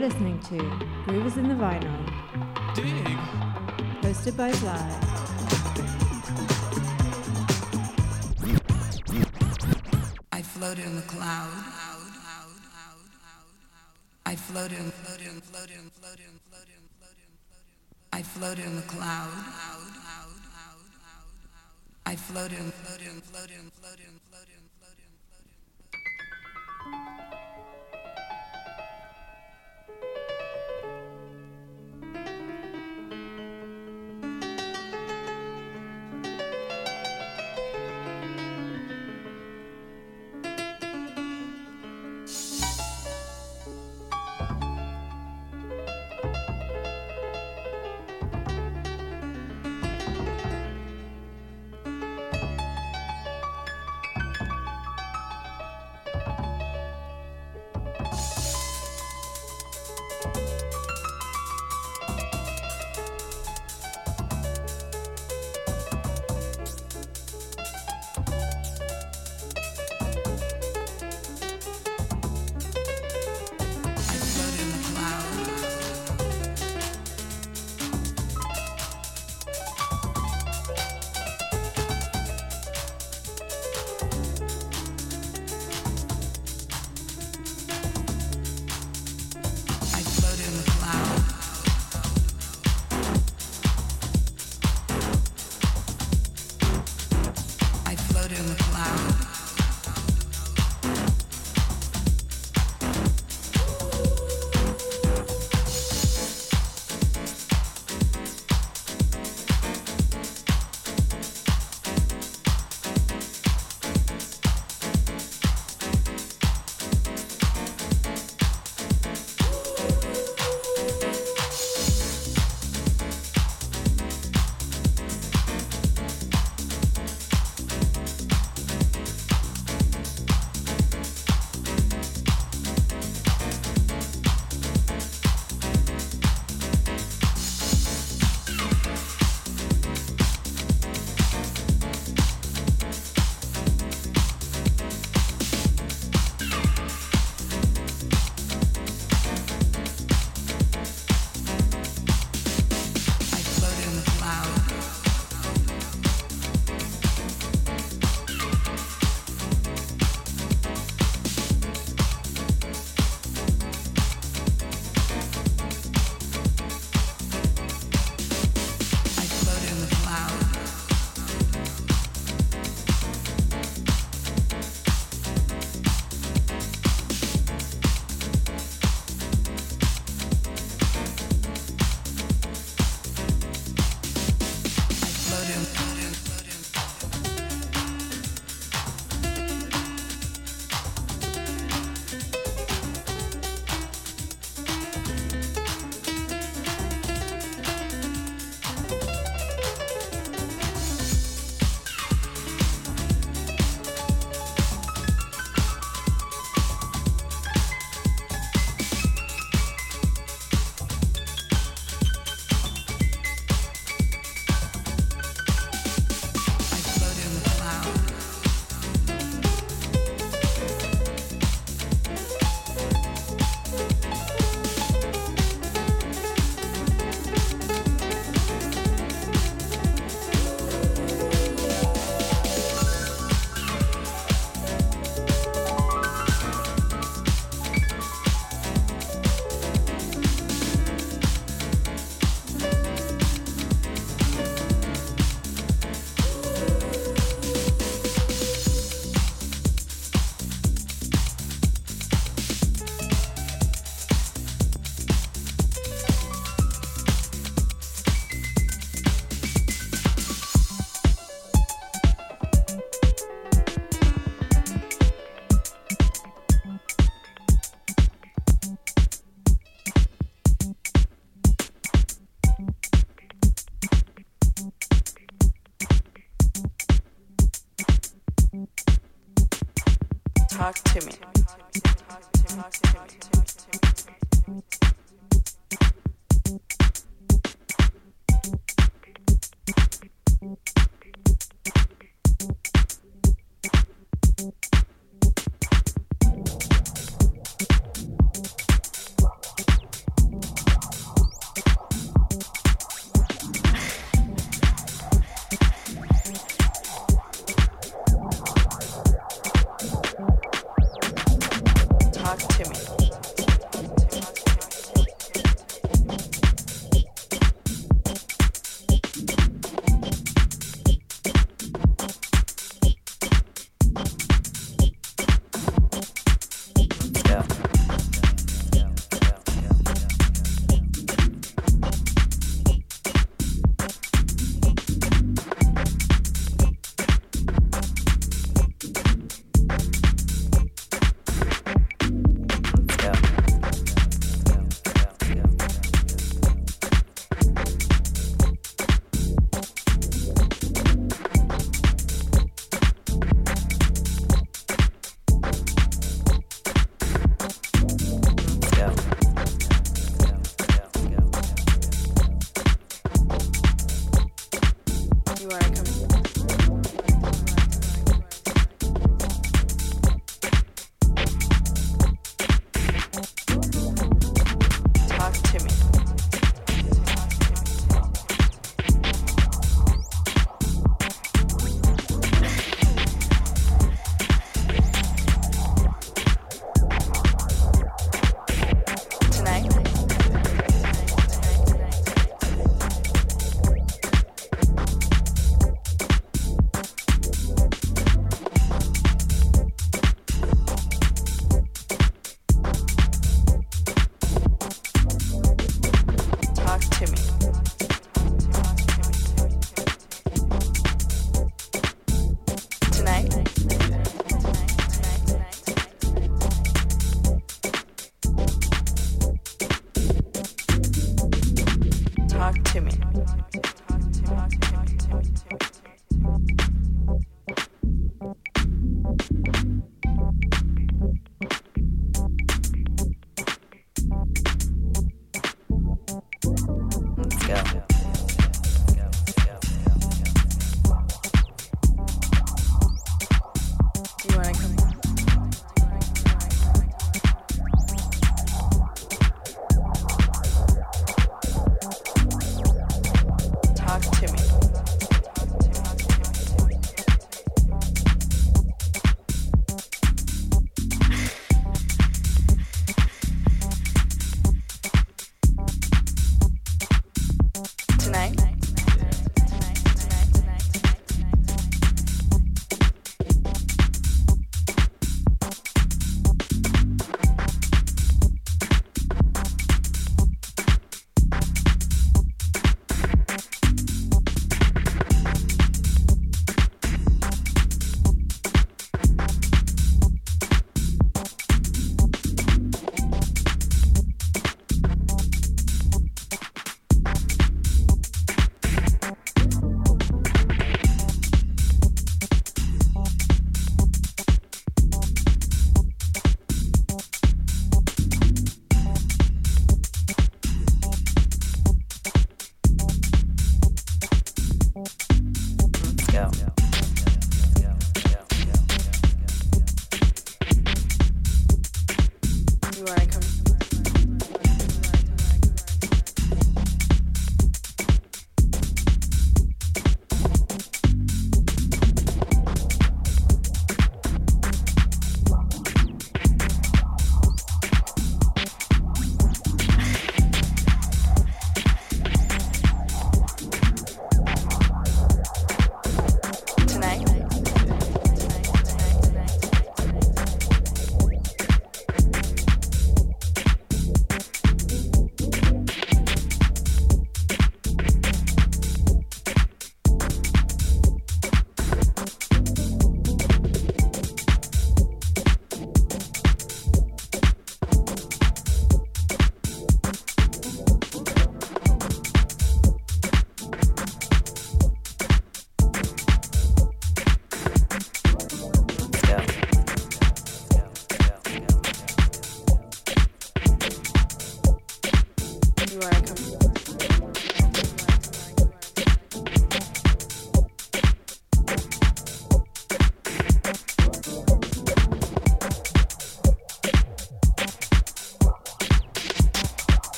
You're listening to Groovers in the Vinyl, Dig. hosted by Fly. I floated in the cloud. I floated and floated and floated and floated and floated and floated and floated. I floated in the cloud. I floated and floated and floated and floated and floated and floated and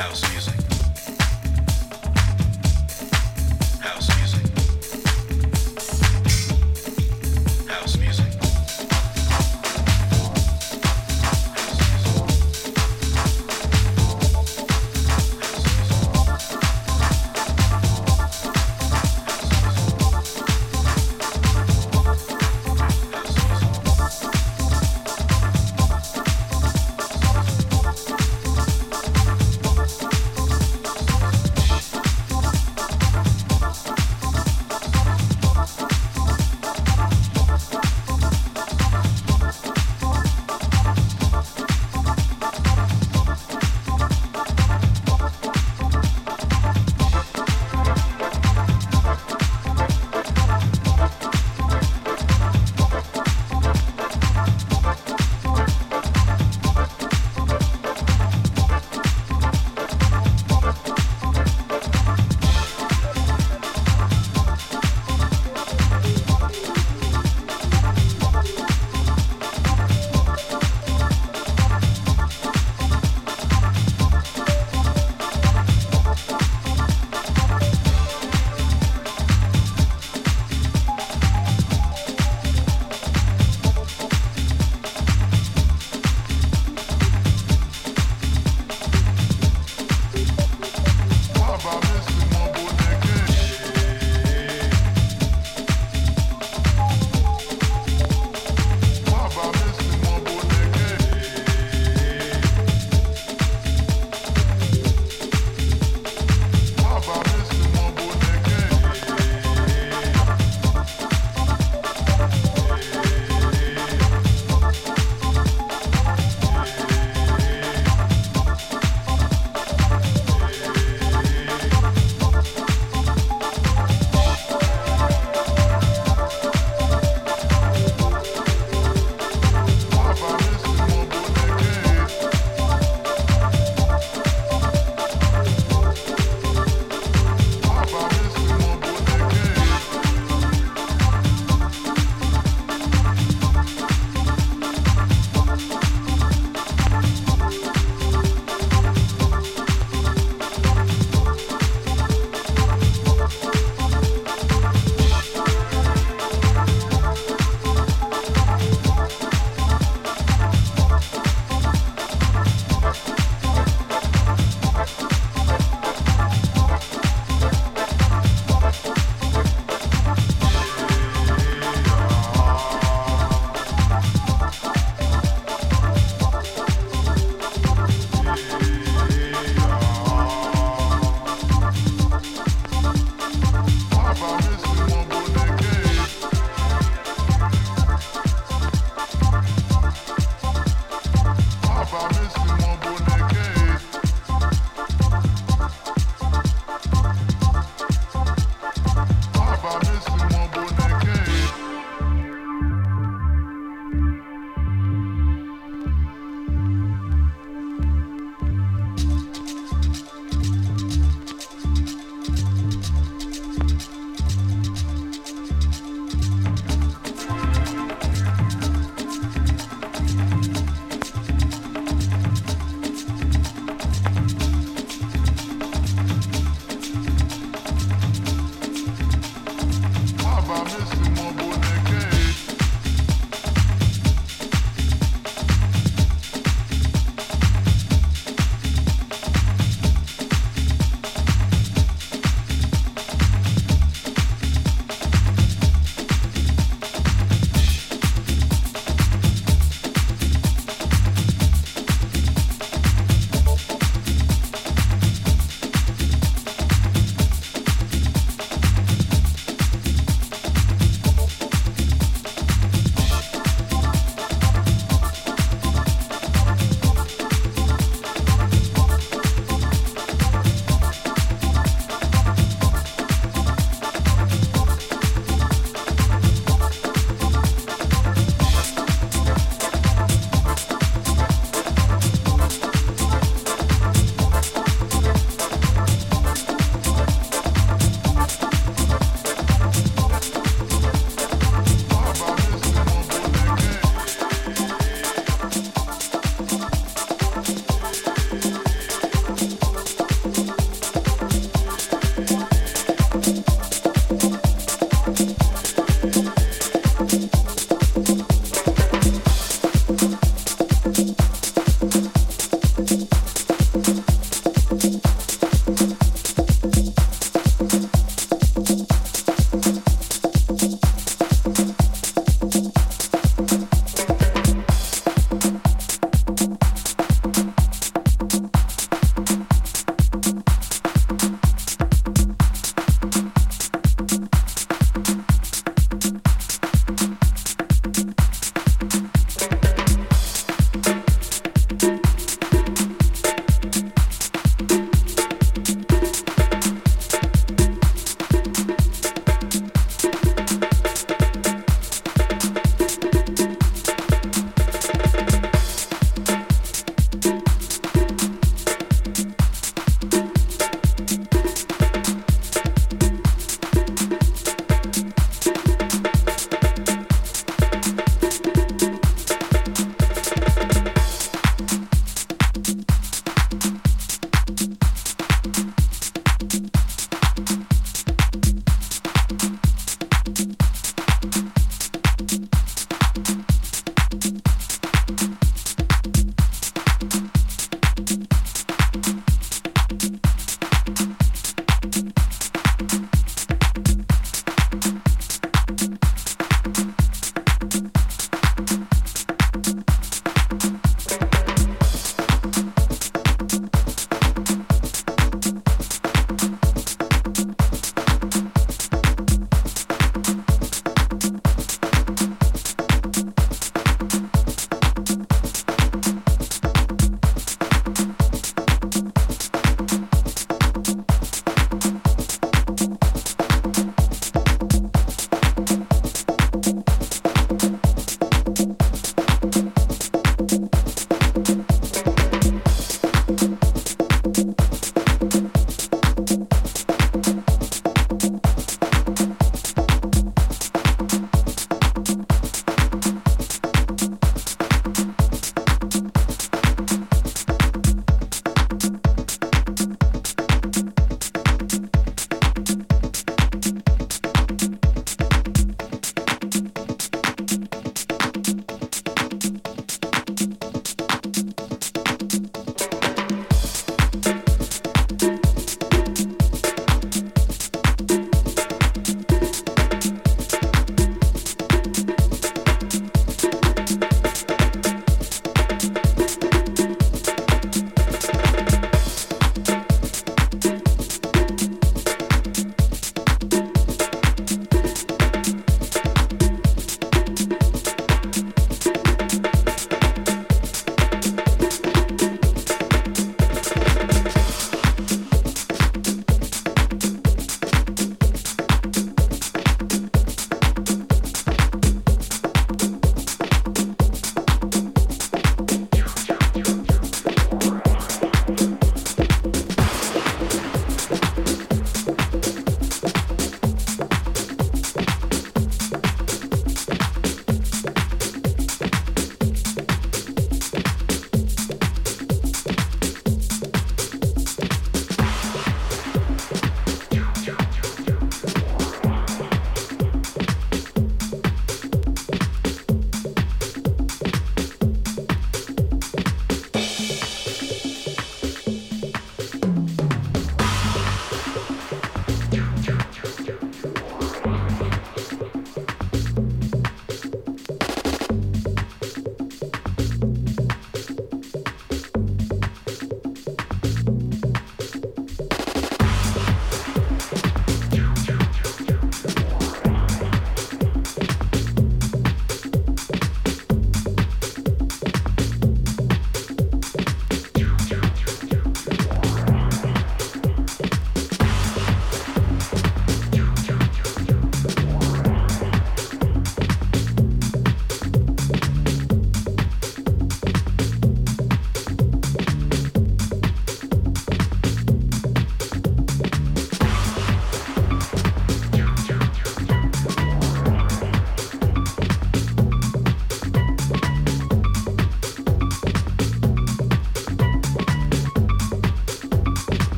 house music.